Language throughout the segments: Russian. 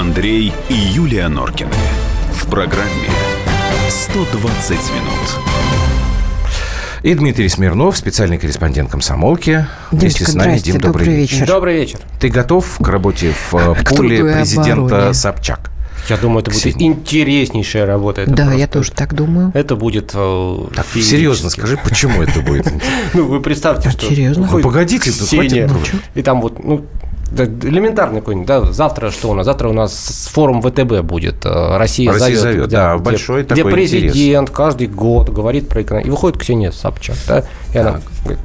Андрей и Юлия Норкины. В программе 120 минут. И Дмитрий Смирнов, специальный корреспондент комсомолки. Вместе с нами. Дим, добрый, добрый вечер. Добрый вечер. Ты готов к работе в э, К и президента обороне. Собчак? Я думаю, это будет интереснейшая работа. Это Да, просто- я тоже так думаю. Это будет э, Так, серьезно скажи, почему это будет? Ну, вы представьте, что... Серьезно? Ну, погодите, ну, Ксения, хватит, ну, И там вот, ну, да, элементарный какой-нибудь, да, завтра что у нас? Завтра у нас форум ВТБ будет, э, Россия, Россия зовет. зовет, где- да, где- большой Где такой президент каждый год говорит про экономику. И выходит Ксения Собчак, да, и она говорит,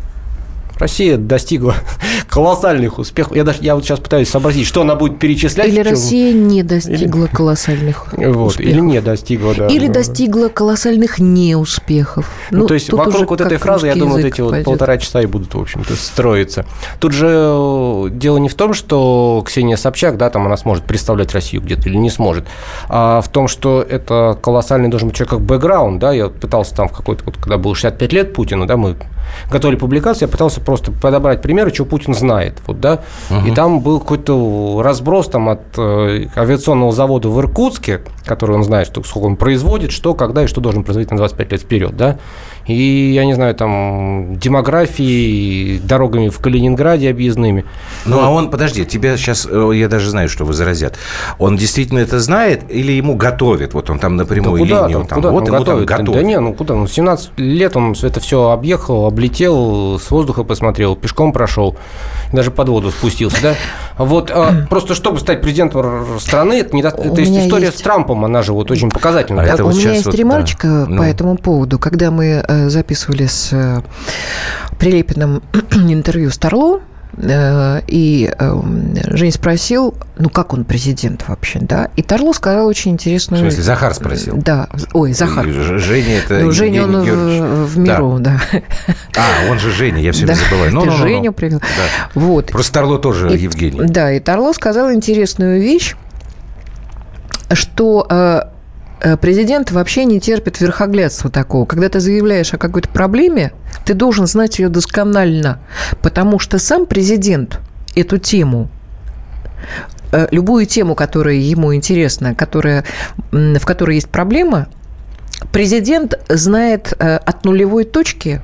Россия достигла колоссальных успехов. Я даже я вот сейчас пытаюсь сообразить, что она будет перечислять. Или Россия не достигла колоссальных Вот, успехов. или не достигла, да. Или Ну, достигла колоссальных неуспехов. Ну, то есть вокруг вот этой фразы, я думаю, вот эти вот пойдет. полтора часа и будут, в общем-то, строиться. Тут же э, дело не в том, что Ксения Собчак, да, там она сможет представлять Россию где-то или не сможет, а в том, что это колоссальный должен быть человек как бэкграунд, да, я пытался там в какой-то, вот, когда было 65 лет Путину, да, мы готовили публикацию, я пытался просто подобрать примеры, что Путин знает, вот, да, и там был какой-то разброс там от э, авиационного завода в Иркутске, который он знает, что, сколько он производит, что, когда и что должен производить на 25 лет вперед, да, и, я не знаю, там, демографией, дорогами в Калининграде объездными. Ну, а он, подожди, тебя сейчас, э, я даже знаю, что возразят. Он действительно это знает или ему готовят? Вот он там Да напрямую куда линию, там, там, куда вот там ему там готовят? Да готовят. не, ну куда? Ну, 17 лет он это все объехал, облетел, с воздуха посмотрел, пешком прошел, даже под воду спустился, да? Вот, а, просто чтобы стать президентом страны, это, не, это история есть- с Трампом, она же вот очень показательная. А это у вот меня есть вот, да. ремарочка Ну. по этому поводу. Когда мы э, записывали с э, Прилепиным интервью с Торло, э, и э, Жень спросил, ну как он президент вообще, да? И Торло сказал очень В интересную... смысле, Захар спросил? Да, ой, Захар. И Женя это Ну, Женя, он в, в миру, да. А, он же Женя, я все Да, забываю. Ну, ты ну, ну, ну. Женю привел. Да. Вот. Просто Тарло тоже И- Евгений. Да, и Торло сказал интересную вещь, что э, э, президент вообще не терпит верхоглядства такого. Когда ты заявляешь о какой-то проблеме, ты должен знать ее досконально, потому что сам президент эту тему э, любую тему, которая ему интересна, которая, в которой есть проблема, президент знает э, от нулевой точки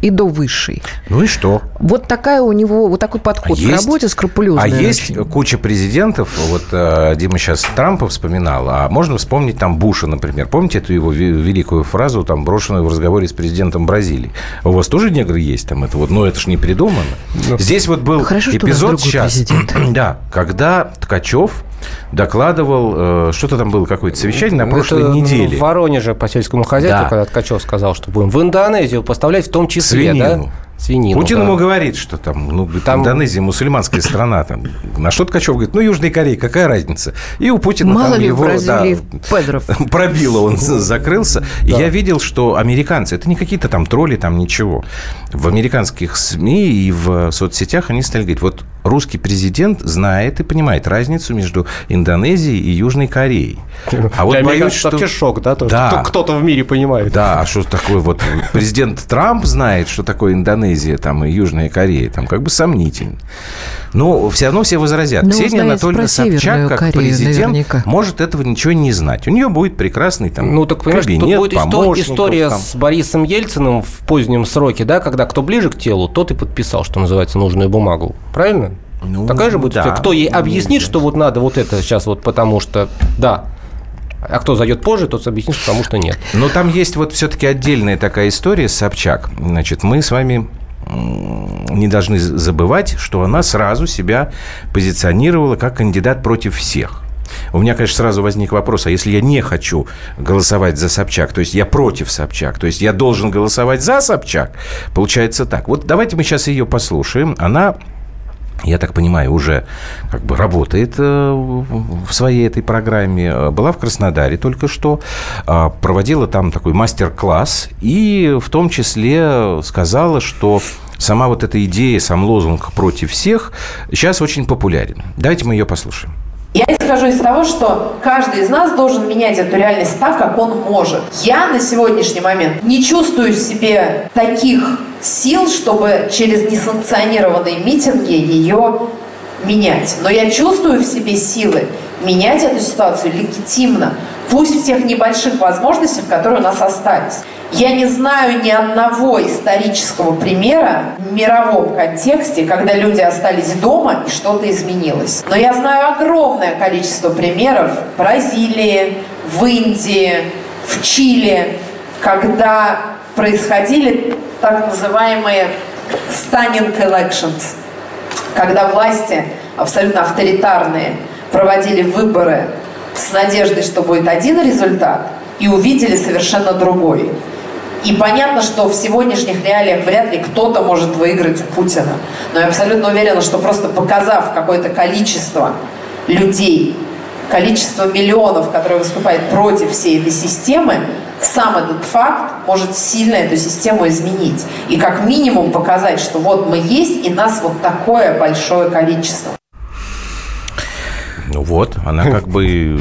и до высшей. Ну и что? Вот такая у него, вот такой подход А к есть- работе скрупулезный. А есть очень. куча президентов, вот э, Дима сейчас Трампа вспоминал, а можно вспомнить там Буша, например. Помните эту его ве- великую фразу, там, брошенную в разговоре с президентом Бразилии? У вас тоже негры есть там? Это вот, ну, это ж не придумано. Здесь вот был Хорошо, эпизод сейчас. Да, когда Ткачев докладывал, э, что-то там было какое-то совещание на прошлой Это, неделе. В Воронеже по сельскому хозяйству, Да. когда Ткачев сказал, что будем в Индонезию поставлять в том числе, Свинину. да? Свинину. Путин да. ему говорит, что там, ну, говорит, Там- Индонезия мусульманская страна. Там. На что Ткачев говорит, ну, Южная Корея, какая разница? И у Путина Мало там ли в его, Бразилии да, педров. пробило, он закрылся. И я видел, что американцы, это не какие-то там тролли, там ничего. В американских СМИ и в соцсетях они стали говорить, вот русский президент знает и понимает разницу между Индонезией и Южной Кореей. А вот Для боюсь, что... вообще шок, да? То, что Да. кто- Кто-то в мире понимает. Да, а что такое вот президент Трамп знает, что такое Индонезия там и Южная Корея, там как бы сомнительно. Но все равно все возразят. Ну, Ксения Анатольевна Собчак, как Корею президент, наверняка. может этого ничего не знать. У нее будет прекрасный там Ну, так понимаешь, тут кабинет, будет исто- помощников история там. с Борисом Ельциным в позднем сроке, да, когда кто ближе к телу, тот и подписал, что называется, нужную бумагу. Правильно? Ну, Такая же будет да. Кто ей объяснит, что вот надо вот это сейчас вот потому что да. А кто зайдет позже, тот объяснит, потому что нет. Но там есть вот все-таки отдельная такая история с Собчак. Значит, мы с вами не должны забывать, что она сразу себя позиционировала как кандидат против всех. У меня, конечно, сразу возник вопрос, а если я не хочу голосовать за Собчак, то есть я против Собчак, то есть я должен голосовать за Собчак, получается так. Вот давайте мы сейчас ее послушаем. Она я так понимаю, уже как бы работает э, в своей этой программе. Э, Была в Краснодаре только что, а, проводила там такой мастер-класс и в том числе сказала, что сама вот эта идея, сам лозунг против всех сейчас очень популярен. Давайте мы ее послушаем. Я исхожу из того, что каждый из нас должен менять эту реальность так, как он может. Я на сегодняшний момент не чувствую в себе таких сил, чтобы через несанкционированные митинги ее менять. Но я чувствую в себе силы менять эту ситуацию легитимно. Пусть в тех небольших возможностях, которые у нас остались. Я не знаю ни одного исторического примера в мировом контексте, когда люди остались дома и что-то изменилось. Но я знаю огромное количество примеров в Бразилии, в Индии, в Чили, когда происходили так называемые stunning elections, когда власти абсолютно авторитарные проводили выборы с надеждой, что будет один результат, и увидели совершенно другой. И понятно, что в сегодняшних реалиях вряд ли кто-то может выиграть у Путина. Но я абсолютно уверена, что просто показав какое-то количество людей, количество миллионов, которые выступают против всей этой системы, сам этот факт может сильно эту систему изменить. И как минимум показать, что вот мы есть, и нас вот такое большое количество. Ну вот, она как бы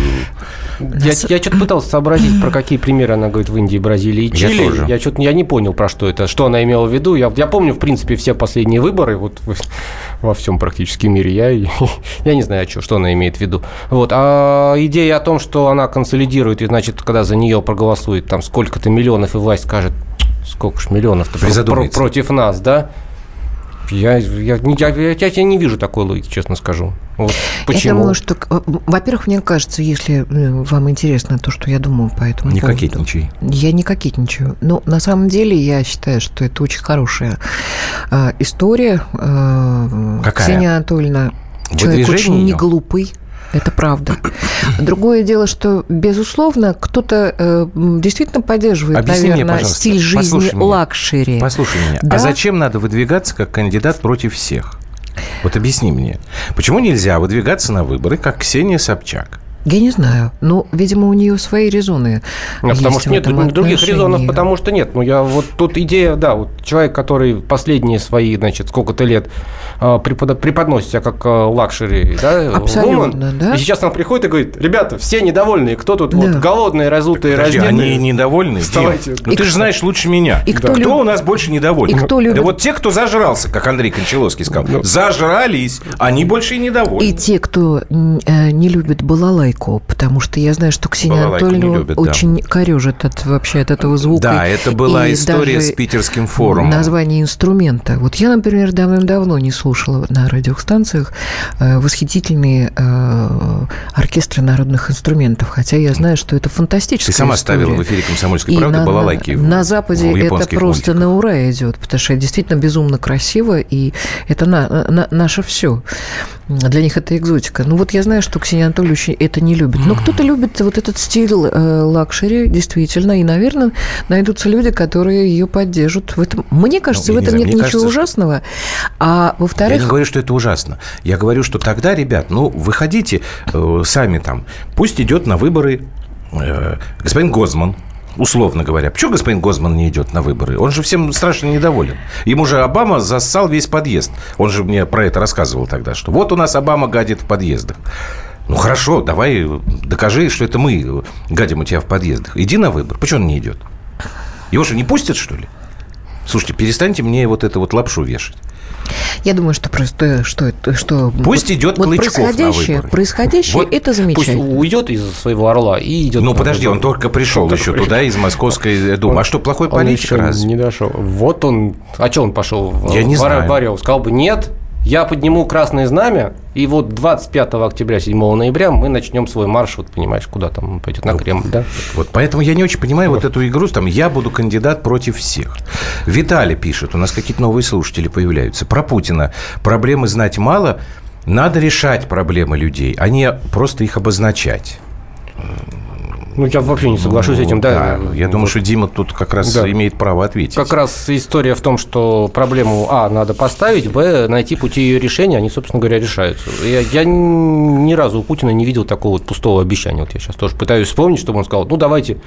я, я что-то пытался сообразить, про какие примеры она говорит в Индии, Бразилии и Чили. Я тоже. Я что-то я не понял, про что это, что она имела в виду. Я, я помню, в принципе, все последние выборы вот во всем практически мире. Я, я не знаю, что, что она имеет в виду. Вот. А идея о том, что она консолидирует, и, значит, когда за нее проголосует там сколько-то миллионов, и власть скажет, сколько ж миллионов-то про, против нас, да? Я, я, я, я, я не вижу такой логики, честно скажу. Вот почему? Я думаю, что, во-первых, мне кажется, если э, вам интересно то, что я думаю по этому не поводу. Не кокетничай. Я не кокетничаю. Но на самом деле я считаю, что это очень хорошая э, история. Э, Какая? Ксения Анатольевна человек очень неглупый. Это правда. Другое дело, что, безусловно, кто-то э, действительно поддерживает, Объясни наверное, мне, стиль жизни Послушай luxury. Меня. Послушай меня. Да? А зачем надо выдвигаться как кандидат против всех? Вот объясни мне. Почему нельзя выдвигаться на выборы, как Ксения Собчак? Я не знаю. Ну, видимо, у нее свои резоны. А потому что нет других резонов, потому что нет. Ну, я вот тут идея, да, вот человек, который последние свои, значит, сколько-то лет а, препод, преподносит себя как а, luxury, да, Абсолютно, woman, да. И сейчас он приходит и говорит, ребята, все недовольные, кто тут да. вот голодные, разутые, Подожди, раздельные. они недовольны? Вставайте. Ну, ты же знаешь лучше меня. И кто, да. кто у нас больше недоволен? И кто любит? Да вот те, кто зажрался, как Андрей Кончаловский сказал, ну. зажрались, они больше и недовольны. И те, кто э, не любит балалайку, Балалайку, потому что я знаю, что Ксения Балалайку Анатольевна очень да. корежит от, вообще от этого звука. Да, это была и история с питерским форумом. Название инструмента. Вот я, например, давным-давно не слушала на радиостанциях э, восхитительные э, оркестры народных инструментов, хотя я знаю, что это фантастическая Ты сама история. ставила в эфире «Комсомольской правды» на, балалайки На, на Западе это просто мультиках. на ура идет, потому что действительно безумно красиво, и это на, на, наше все. Для них это экзотика. Ну вот я знаю, что Ксения Анатольевна это не любит. Но кто-то любит вот этот стиль э, luxury, действительно. И, наверное, найдутся люди, которые ее поддержат. В этом, мне кажется, ну, в этом не знаю, нет ничего кажется, ужасного. А во-вторых... Я не говорю, что это ужасно. Я говорю, что тогда, ребят, ну, выходите э, сами там. Пусть идет на выборы э, господин Гозман, условно говоря. Почему господин Гозман не идет на выборы? Он же всем страшно недоволен. Ему же Обама зассал весь подъезд. Он же мне про это рассказывал тогда, что вот у нас Обама гадит в подъездах. Ну хорошо, давай докажи, что это мы гадим у тебя в подъездах. Иди на выбор. Почему он не идет? Его же не пустят, что ли? Слушайте, перестаньте мне вот это вот лапшу вешать. Я думаю, что просто что это, что пусть идет вот Клычков происходящее, на выборы. происходящее вот это замечательно. Пусть уйдет из своего орла и идет. Ну подожди, он только пришел он еще туда из Московской Думы. а что плохой политик раз? Не дошел. Вот он. А что он пошел? Я не знаю. Варил, сказал бы нет. Я подниму красное знамя, и вот 25 октября, 7 ноября мы начнем свой марш, вот понимаешь, куда там пойдет, на ну, Кремль, да? Вот поэтому я не очень понимаю вот эту игру, там, я буду кандидат против всех. Виталий пишет, у нас какие-то новые слушатели появляются. Про Путина проблемы знать мало, надо решать проблемы людей, а не просто их обозначать. Ну, я вообще не соглашусь ну, с этим, да. да. Я вот. думаю, что Дима тут как раз да. имеет право ответить. Как раз история в том, что проблему, а, надо поставить, б, найти пути ее решения, они, собственно говоря, решаются. Я, я ни разу у Путина не видел такого вот пустого обещания. Вот я сейчас тоже пытаюсь вспомнить, чтобы он сказал, ну, давайте,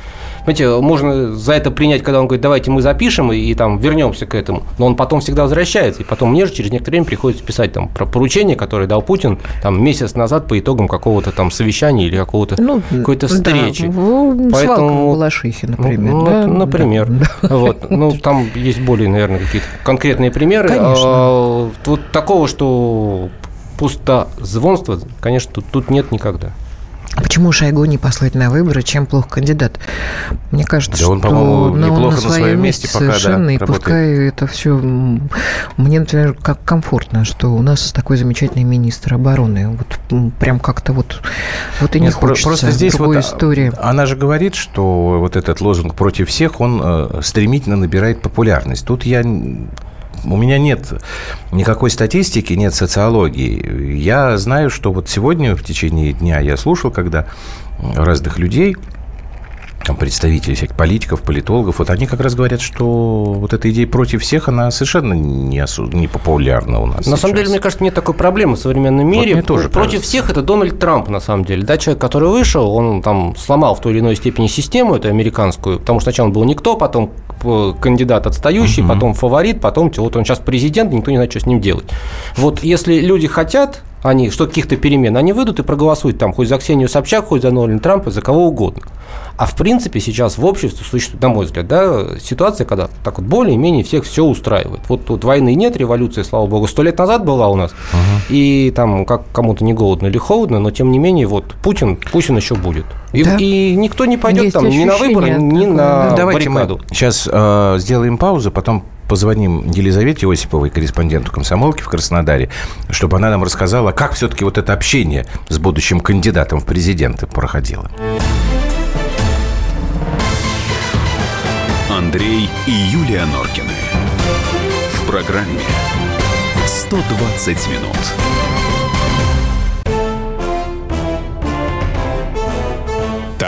знаете, можно за это принять, когда он говорит, давайте мы запишем и, и там вернемся к этому. Но он потом всегда возвращается, и потом мне же через некоторое время приходится писать там про поручение, которое дал Путин там месяц назад по итогам какого-то там совещания или какого-то ну, какой-то встречи. Да, ну, Поэтому... Балашихи, например. Ну, да? Например. Да. Вот. Ну, там есть более, наверное, какие-то конкретные примеры. Конечно. А, вот такого, что пустозвонства, конечно, тут, тут нет никогда. Почему Шойгу не послать на выборы, чем плох кандидат? Мне кажется, да он, что по-моему, ну, он на своем месте, пока, совершенно, да, и пускай это все... Мне, например, как комфортно, что у нас такой замечательный министр обороны. Вот прям как-то вот, вот и не Нет, хочется просто здесь другой вот истории. Она же говорит, что вот этот лозунг «против всех», он э, стремительно набирает популярность. Тут я у меня нет никакой статистики, нет социологии. Я знаю, что вот сегодня в течение дня я слушал, когда разных людей там, представители всяких политиков, политологов, вот они как раз говорят, что вот эта идея против всех, она совершенно не, осу... не популярна у нас На сейчас. самом деле, мне кажется, нет такой проблемы в современном мире. Вот тоже против кажется. всех это Дональд Трамп, на самом деле. Да, человек, который вышел, он там сломал в той или иной степени систему эту американскую, потому что сначала он был никто, потом кандидат отстающий, угу. потом фаворит, потом вот он сейчас президент, никто не знает, что с ним делать. Вот если люди хотят, они что каких-то перемен, они выйдут и проголосуют там хоть за Ксению Собчак, хоть за Дональда Трампа, за кого угодно. А в принципе сейчас в обществе существует, на мой взгляд, да, ситуация, когда так вот более-менее всех все устраивает. Вот тут войны нет, революция, слава богу, сто лет назад была у нас, угу. и там как кому-то не голодно или холодно, но тем не менее вот Путин, Путин еще будет. И, да. и никто не пойдет Есть там ни на выборы, ни на Давайте баррикаду. мы сейчас э, сделаем паузу, потом позвоним Елизавете Осиповой, корреспонденту комсомолки в Краснодаре, чтобы она нам рассказала, как все-таки вот это общение с будущим кандидатом в президенты проходило. Андрей и Юлия Норкины. В программе 120 минут.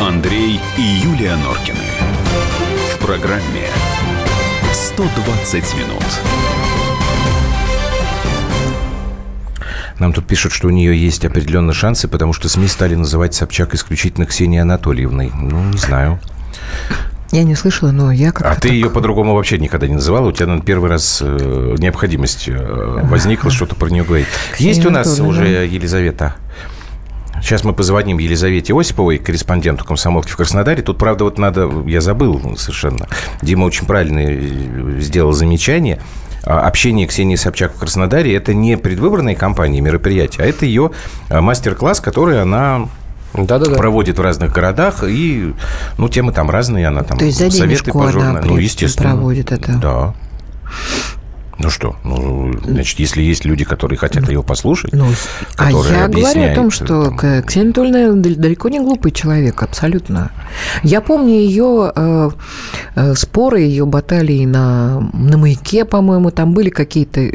Андрей и Юлия Норкины. В программе «120 минут». Нам тут пишут, что у нее есть определенные шансы, потому что СМИ стали называть Собчак исключительно Ксенией Анатольевной. Ну, не знаю. Я не слышала, но я как-то А ты так... ее по-другому вообще никогда не называла? У тебя, наверное, первый раз э, необходимость э, возникла что-то про нее говорить. Ксения Есть у нас Анатольевна. уже Елизавета? Сейчас мы позвоним Елизавете Осиповой, корреспонденту комсомолки в Краснодаре. Тут, правда, вот надо... Я забыл совершенно. Дима очень правильно э, сделал замечание. А, Общение Ксении Собчак в Краснодаре – это не предвыборные кампании, мероприятия, а это ее а, мастер-класс, который она Да-да-да. проводит в разных городах, и, ну, темы там разные, она там То есть за советы по она журналу. Ну, естественно. проводит это? Да. Ну что, ну, значит, если есть люди, которые хотят ее послушать, Ну, а которые я говорю о том, что там, Ксения Анатольевна дал- далеко не глупый человек, абсолютно. Я помню ее э, э, споры, ее баталии на, на маяке, по-моему, там были какие-то... э,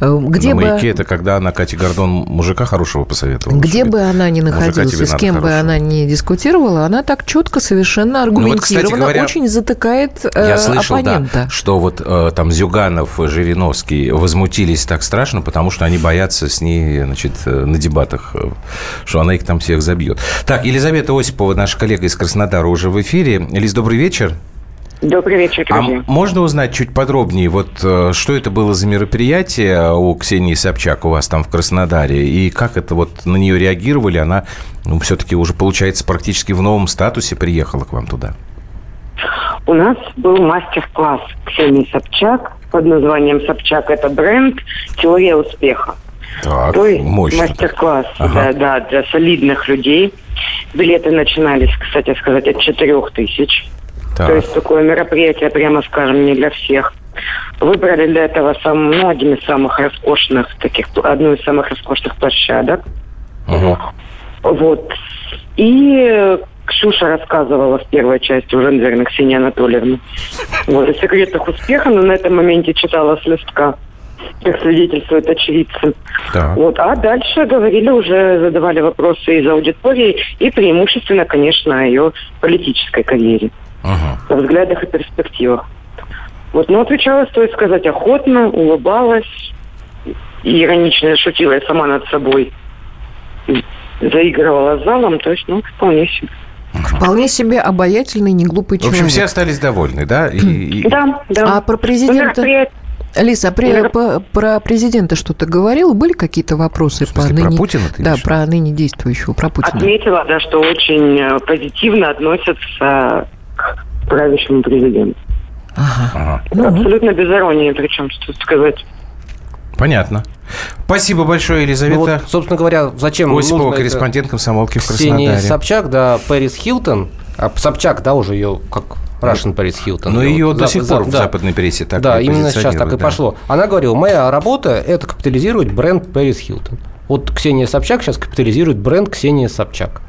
Где на бы... маяке это когда она Кате Гордон мужика хорошего посоветовала. Где бы она ни находилась и с кем бы она ни дискутировала, она так четко, совершенно Ну вот, кстати аргументированно говоря, очень затыкает э, Я слышал, оппонента. да, что вот э, там Зюганов, Жириновский возмутились так страшно, потому что они боятся с ней, значит, э, на дебатах, э, что она их там всех забьет. Так, Елизавета Осипова, наша коллега из Краснодара, уже в эфире. Лиз, добрый вечер. Добрый вечер, А друзья. можно узнать чуть подробнее, вот э, что это было за мероприятие у Ксении Собчак у вас там в Краснодаре, и как это вот на нее реагировали? Она, ну, все-таки уже, получается, практически в новом статусе приехала к вам туда. У нас был мастер-класс Ксении Собчак под названием «Собчак – это бренд. Теория успеха». Так, То есть мощно. мастер-класс Ага. да, да, для солидных людей. Билеты начинались, кстати сказать, от 4 тысяч. Так. То есть такое мероприятие, прямо скажем, не для всех. Выбрали для этого сам, ну, один из самых роскошных таких, одну из самых роскошных площадок. Мгм. Вот. И Ксюша рассказывала в первой части уже, наверное, Ксения Анатольевна. Вот, о секретах успеха, но на этом моменте читала с листка, как свидетельствует очевидцы. Так. Вот, а дальше говорили уже, задавали вопросы из аудитории и преимущественно, конечно, о ее политической карьере, Мгм. о взглядах и перспективах. Вот, но отвечала, стоит сказать, охотно, улыбалась, и иронично шутила я сама над собой. заигрывала с залом, то есть, ну, вполне себе. Вполне себе обаятельный, неглупый В человек. общем, все остались довольны, да? И- и- Да, да. А про Ну, президента... мероприятие- Лиса, а при- по- про президента что-то говорил? Были какие-то вопросы смысле, по про ныне... Путина ты Да, имеешь про ныне действующего, про Путина. Отметила, да, что очень э, позитивно относятся к правящему президенту. Ага. Ну, Абсолютно без иронии, причем, что сказать. Понятно. Спасибо большое, Ну Елизавета. вот, собственно говоря, зачем Осипова, нужно это корреспондент комсомолки в Ксения Краснодаре. Собчак, да, Пэрис Хилтон. А Собчак, да, уже ее как Russian Пэрис Хилтон. Но ее вот до сих пор в да. западной прессе так Да, именно сейчас так и да. пошло. Она говорила, моя работа – это капитализировать бренд Пэрис Хилтон. Вот Ксения Собчак сейчас капитализирует бренд Ксения Собчак.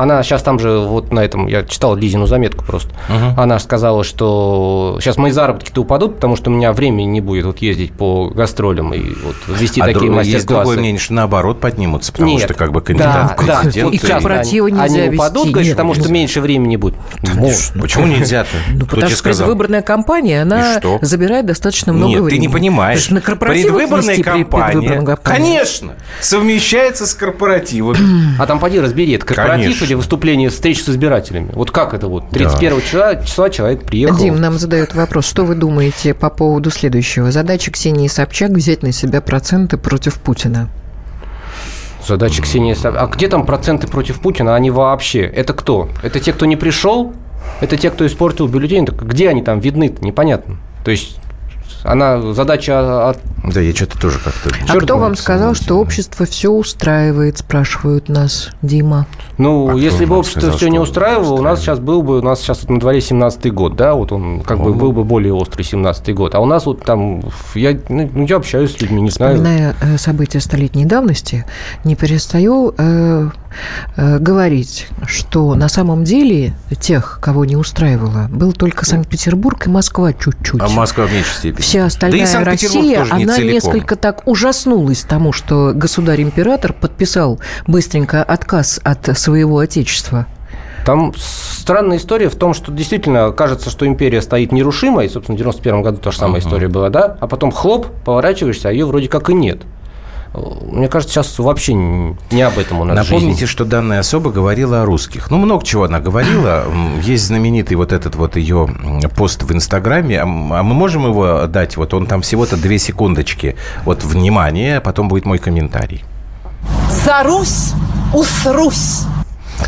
Она сейчас там же, вот на этом, я читал Лизину заметку просто. Она сказала, что сейчас мои заработки-то упадут, потому что у меня времени не будет вот ездить по гастролям и вот вести А такие друг- есть другое мастер-классы. мнение, что наоборот поднимутся, потому Нет. что как бы кандидат да, в да. президенты... И корпоративы они, нельзя они упадут, вести. говорит, Нет, потому что меньше времени будет. Может. Почему нельзя-то? Ну, потому что сказал? предвыборная кампания, она И что? забирает достаточно много Нет, времени. ты не понимаешь. На Предвыборная кампания, конечно, совмещается с корпоративами. А там поди разбери, это корпоратив Или выступление, встреча с избирателями. Вот как это вот? 31 числа, числа человек приехал. Дим нам задает вопрос, что вы думаете по поводу следующего? Задача Ксении Собчак взять на себя проценты против Путина. Задача Ксении Собчак. А где там проценты против Путина? Они вообще. Это кто? Это те, кто не пришел? Это те, кто испортил бюллетень? Так где они там видны Непонятно. То есть она задача от... Да, я что-то тоже как-то... А Черт кто вам сказал, что общество все устраивает, спрашивают нас, Дима. Ну, А если бы общество сказал, все не устраивало, у нас сейчас был бы, у нас сейчас на дворе 17-й год, да, вот он как бы О. был бы более острый 17-й год. А у нас вот там, я, ну, я общаюсь с людьми, не знаю. Вспоминая э, события столетней давности, не перестаю э, говорить, что на самом деле тех, кого не устраивало, был только Санкт-Петербург и Москва чуть-чуть. А Москва в меньшей степени. Вся остальная да Россия, не она целиком. несколько так ужаснулась тому, что государь-император подписал быстренько отказ от своего отечества. Там странная история в том, что действительно кажется, что империя стоит нерушимой, и, собственно, в 91 году та же самая история была, да, а потом хлоп, поворачиваешься, а ее вроде как и нет. Мне кажется, сейчас вообще не об этом у нас Напомните, жизнь. что данная особа говорила о русских. Ну, много чего она говорила. Есть знаменитый вот этот вот ее пост в Инстаграме. А мы можем его дать? Вот он там всего-то две секундочки. Вот, внимание, а потом будет мой комментарий. За Русь усрусь.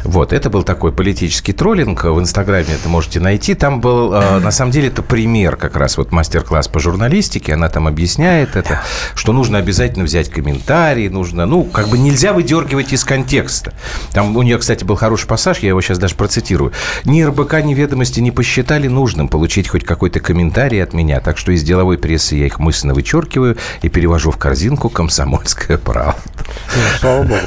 Вот, это был такой политический троллинг. В Инстаграме это можете найти. Там был, э, на самом деле, это пример как раз вот мастер-класс по журналистике. Она там объясняет это, что нужно обязательно взять комментарии, нужно, ну, как бы нельзя выдергивать из контекста. Там у нее, кстати, был хороший пассаж, я его сейчас даже процитирую. Ни РБК, ни ведомости не посчитали нужным получить хоть какой-то комментарий от меня, так что из деловой прессы я их мысленно вычеркиваю и перевожу в корзинку «Комсомольская правда». Ну, слава богу.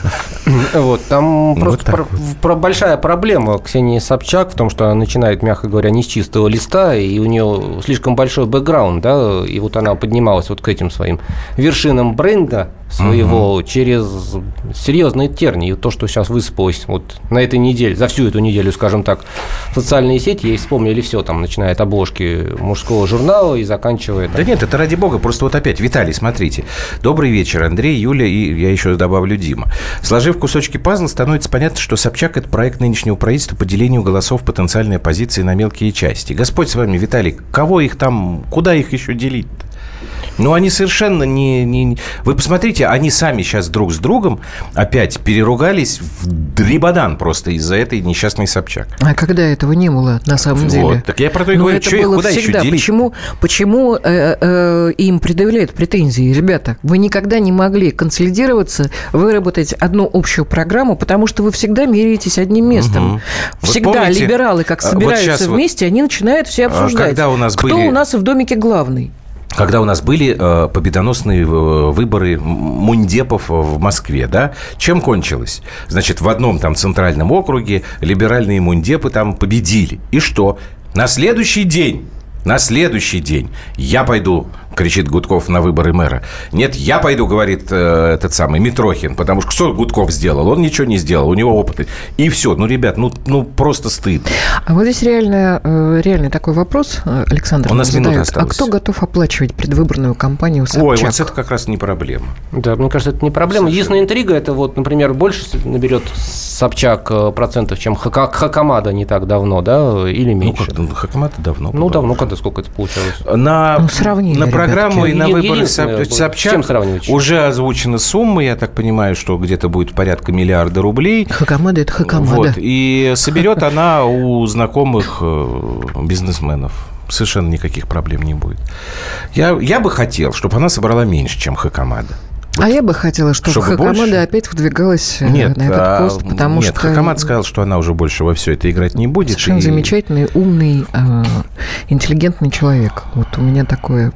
Вот, там просто так про- большая проблема Ксении Собчак в том, что она начинает, мягко говоря, не с чистого листа, и у нее слишком большой бэкграунд, да, и вот она поднималась вот к этим своим вершинам бренда своего через серьезные тернии. И то, что сейчас высыпалось вот на этой неделе, за всю эту неделю, скажем так, социальные сети, ей вспомнили все, там, начиная от обложки мужского журнала и заканчивая... Да нет, это ради бога. Просто вот опять, Виталий, смотрите. Добрый вечер, Андрей, Юля и я еще добавлю Дима. Сложив кусочки пазла, становится понятно, что Собчак – это проект нынешнего правительства по делению голосов потенциальной оппозиции на мелкие части. Господь с вами, Виталий, кого их там, куда их еще делить-то? Ну, они совершенно не, не... Вы посмотрите, они сами сейчас друг с другом опять переругались в дребодан просто из-за этой несчастной Собчак. А когда этого не было, на самом Вот, деле? так я про то и Ну, говорю, это что их было куда еще всегда. делить? Почему, почему э, э, им предъявляют претензии? Ребята, вы никогда не могли консолидироваться, выработать одну общую программу, потому что вы всегда меряетесь одним местом. Вот Всегда помните, либералы, как а, вот собираются вот, вместе, они начинают все а, обсуждать. когда у нас Кто были- у нас в домике главный? Когда у нас были э, победоносные э, выборы мундепов в Москве, да, чем кончилось? Значит, в одном там центральном округе либеральные мундепы там победили. И что? На следующий день На следующий день я пойду кричит Гудков на выборы мэра. Нет, я пойду, говорит э, этот самый Митрохин, потому что что Гудков сделал? Он ничего не сделал, у него опыт. И все. Ну, ребят, ну, ну просто стыдно. А вот здесь реально, э, реальный такой вопрос, э, Александр. У нас задает. минута А осталась. кто готов оплачивать предвыборную кампанию Собчак? Ой, вот это как раз не проблема. Да, мне кажется, это не проблема. Единственная интрига, это вот, например, больше наберет Собчак э, процентов, чем Хака- Хакамада не так давно, да, или Ну, меньше. как, ну, Хакамата давно. Ну, давно, когда сколько это получалось? На, Ну, сравнили, на программу и на выборы Соб- вот Собчак уже озвучена сумма, я так понимаю, что где-то будет порядка миллиарда рублей. Хакамада – это Хакамада. Вот, и соберет она у знакомых э, бизнесменов. Совершенно никаких проблем не будет. Я, я бы хотел, чтобы она собрала меньше, чем Хакамада. А я бы хотела, чтобы, Чтобы Хакамада больше? опять выдвигалась э, Нет, на этот а, пост, потому нет, что... Хакамад сказал, что она уже больше во все это играть не будет. Совершенно и- замечательный, умный, э, интеллигентный человек. Вот у меня такое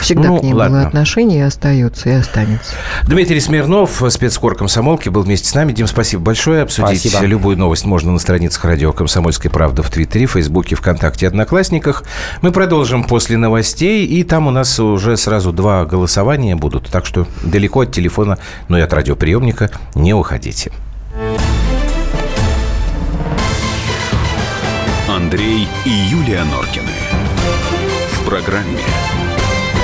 всегда Ну, к ней ладно. было отношение и остается, и останется. Дмитрий Смирнов, спецкор комсомолки, был вместе с нами. Дим, спасибо большое. Обсудить Спасибо. любую новость можно на страницах радио «Комсомольская правда» в Твиттере, Фейсбуке, ВКонтакте, Одноклассниках. Мы продолжим после новостей, и там у нас уже сразу два голосования будут. Так что далеко от телефона, но и от радиоприемника не уходите. Андрей и Юлия Норкины. В программе